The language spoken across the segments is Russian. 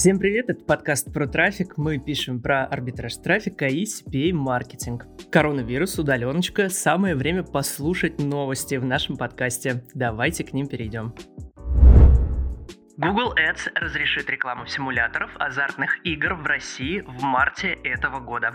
Всем привет, это подкаст про трафик. Мы пишем про арбитраж трафика и CPA-маркетинг. Коронавирус, удаленочка, самое время послушать новости в нашем подкасте. Давайте к ним перейдем. Google Ads разрешит рекламу симуляторов азартных игр в России в марте этого года.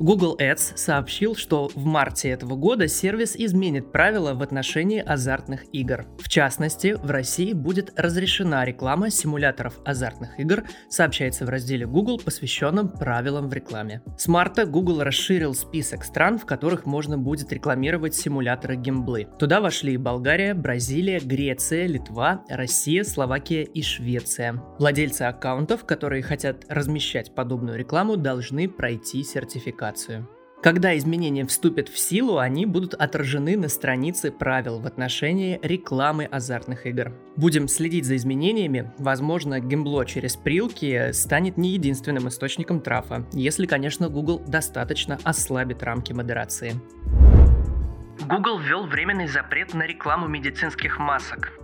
Google Ads сообщил, что в марте этого года сервис изменит правила в отношении азартных игр. В частности, в России будет разрешена реклама симуляторов азартных игр, сообщается в разделе Google, посвященном правилам в рекламе. С марта Google расширил список стран, в которых можно будет рекламировать симуляторы геймблы. Туда вошли Болгария, Бразилия, Греция, Литва, Россия, Словакия и Швеция. Владельцы аккаунтов, которые хотят размещать подобную рекламу, должны пройти сертификацию публикацию. Когда изменения вступят в силу, они будут отражены на странице правил в отношении рекламы азартных игр. Будем следить за изменениями. Возможно, геймбло через прилки станет не единственным источником трафа, если, конечно, Google достаточно ослабит рамки модерации. Google ввел временный запрет на рекламу медицинских масок.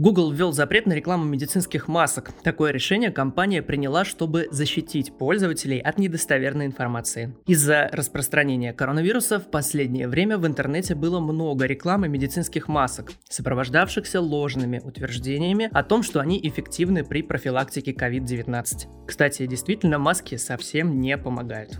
Google ввел запрет на рекламу медицинских масок. Такое решение компания приняла, чтобы защитить пользователей от недостоверной информации. Из-за распространения коронавируса в последнее время в интернете было много рекламы медицинских масок, сопровождавшихся ложными утверждениями о том, что они эффективны при профилактике COVID-19. Кстати, действительно, маски совсем не помогают.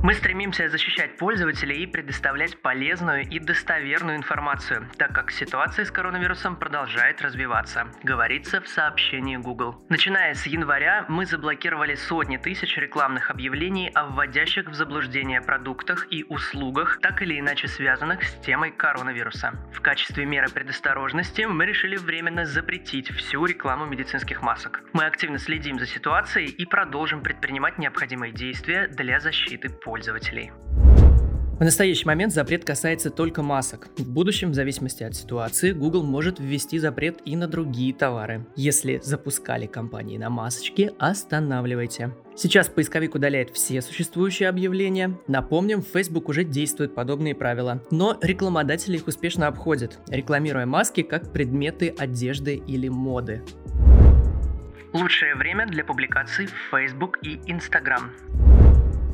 Мы стремимся защищать пользователей и предоставлять полезную и достоверную информацию, так как ситуация с коронавирусом продолжает развиваться, говорится в сообщении Google. Начиная с января мы заблокировали сотни тысяч рекламных объявлений о вводящих в заблуждение продуктах и услугах, так или иначе связанных с темой коронавируса. В качестве меры предосторожности мы решили временно запретить всю рекламу медицинских масок. Мы активно следим за ситуацией и продолжим предпринимать необходимые действия для защиты пользователей пользователей. В настоящий момент запрет касается только масок. В будущем, в зависимости от ситуации, Google может ввести запрет и на другие товары. Если запускали компании на масочки, останавливайте. Сейчас поисковик удаляет все существующие объявления. Напомним, в Facebook уже действуют подобные правила. Но рекламодатели их успешно обходят, рекламируя маски как предметы одежды или моды. Лучшее время для публикаций в Facebook и Instagram.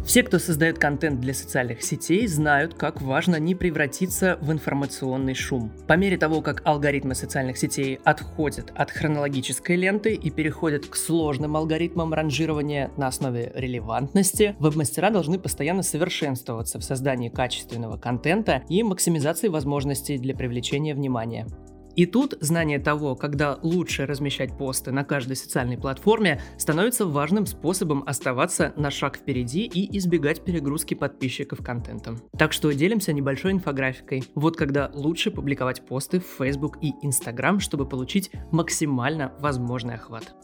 Все, кто создает контент для социальных сетей, знают, как важно не превратиться в информационный шум. По мере того, как алгоритмы социальных сетей отходят от хронологической ленты и переходят к сложным алгоритмам ранжирования на основе релевантности, веб-мастера должны постоянно совершенствоваться в создании качественного контента и максимизации возможностей для привлечения внимания. И тут знание того, когда лучше размещать посты на каждой социальной платформе, становится важным способом оставаться на шаг впереди и избегать перегрузки подписчиков контентом. Так что делимся небольшой инфографикой. Вот когда лучше публиковать посты в Facebook и Instagram, чтобы получить максимально возможный охват.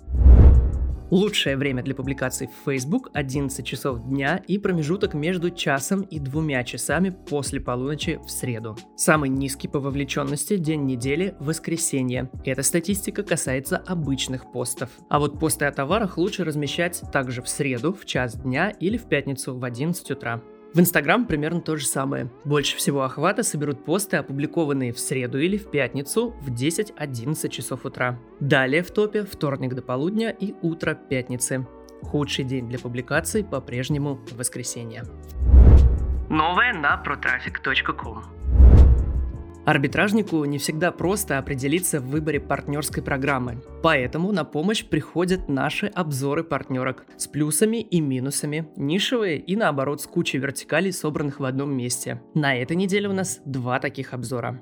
Лучшее время для публикаций в Facebook 11 часов дня и промежуток между часом и двумя часами после полуночи в среду. Самый низкий по вовлеченности день недели – воскресенье. Эта статистика касается обычных постов. А вот посты о товарах лучше размещать также в среду в час дня или в пятницу в 11 утра. В Инстаграм примерно то же самое. Больше всего охвата соберут посты, опубликованные в среду или в пятницу в 10-11 часов утра. Далее в топе вторник до полудня и утро пятницы. Худший день для публикаций по-прежнему воскресенье. Новое на protraffic.com Арбитражнику не всегда просто определиться в выборе партнерской программы, поэтому на помощь приходят наши обзоры партнерок с плюсами и минусами, нишевые и наоборот с кучей вертикалей, собранных в одном месте. На этой неделе у нас два таких обзора.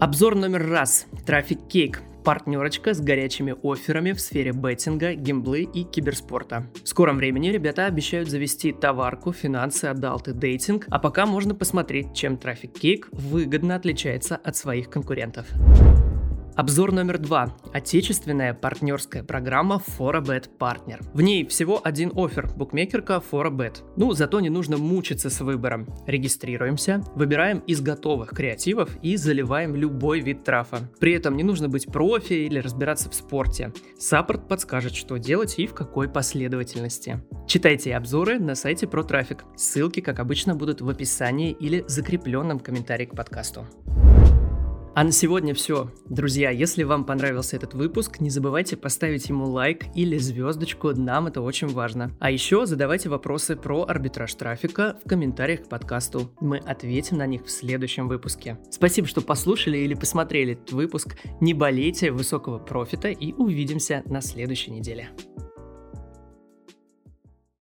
Обзор номер раз. Трафик Кейк партнерочка с горячими офферами в сфере беттинга, геймблы и киберспорта. В скором времени ребята обещают завести товарку, финансы, адалты, дейтинг, а пока можно посмотреть, чем трафик кейк выгодно отличается от своих конкурентов. Обзор номер два. Отечественная партнерская программа ForaBet Partner. В ней всего один офер – букмекерка ForaBet. Ну, зато не нужно мучиться с выбором. Регистрируемся, выбираем из готовых креативов и заливаем любой вид трафа. При этом не нужно быть профи или разбираться в спорте. Саппорт подскажет, что делать и в какой последовательности. Читайте обзоры на сайте ProTraffic. Ссылки, как обычно, будут в описании или закрепленном комментарии к подкасту. А на сегодня все. Друзья, если вам понравился этот выпуск, не забывайте поставить ему лайк или звездочку, нам это очень важно. А еще задавайте вопросы про арбитраж трафика в комментариях к подкасту. Мы ответим на них в следующем выпуске. Спасибо, что послушали или посмотрели этот выпуск. Не болейте высокого профита и увидимся на следующей неделе.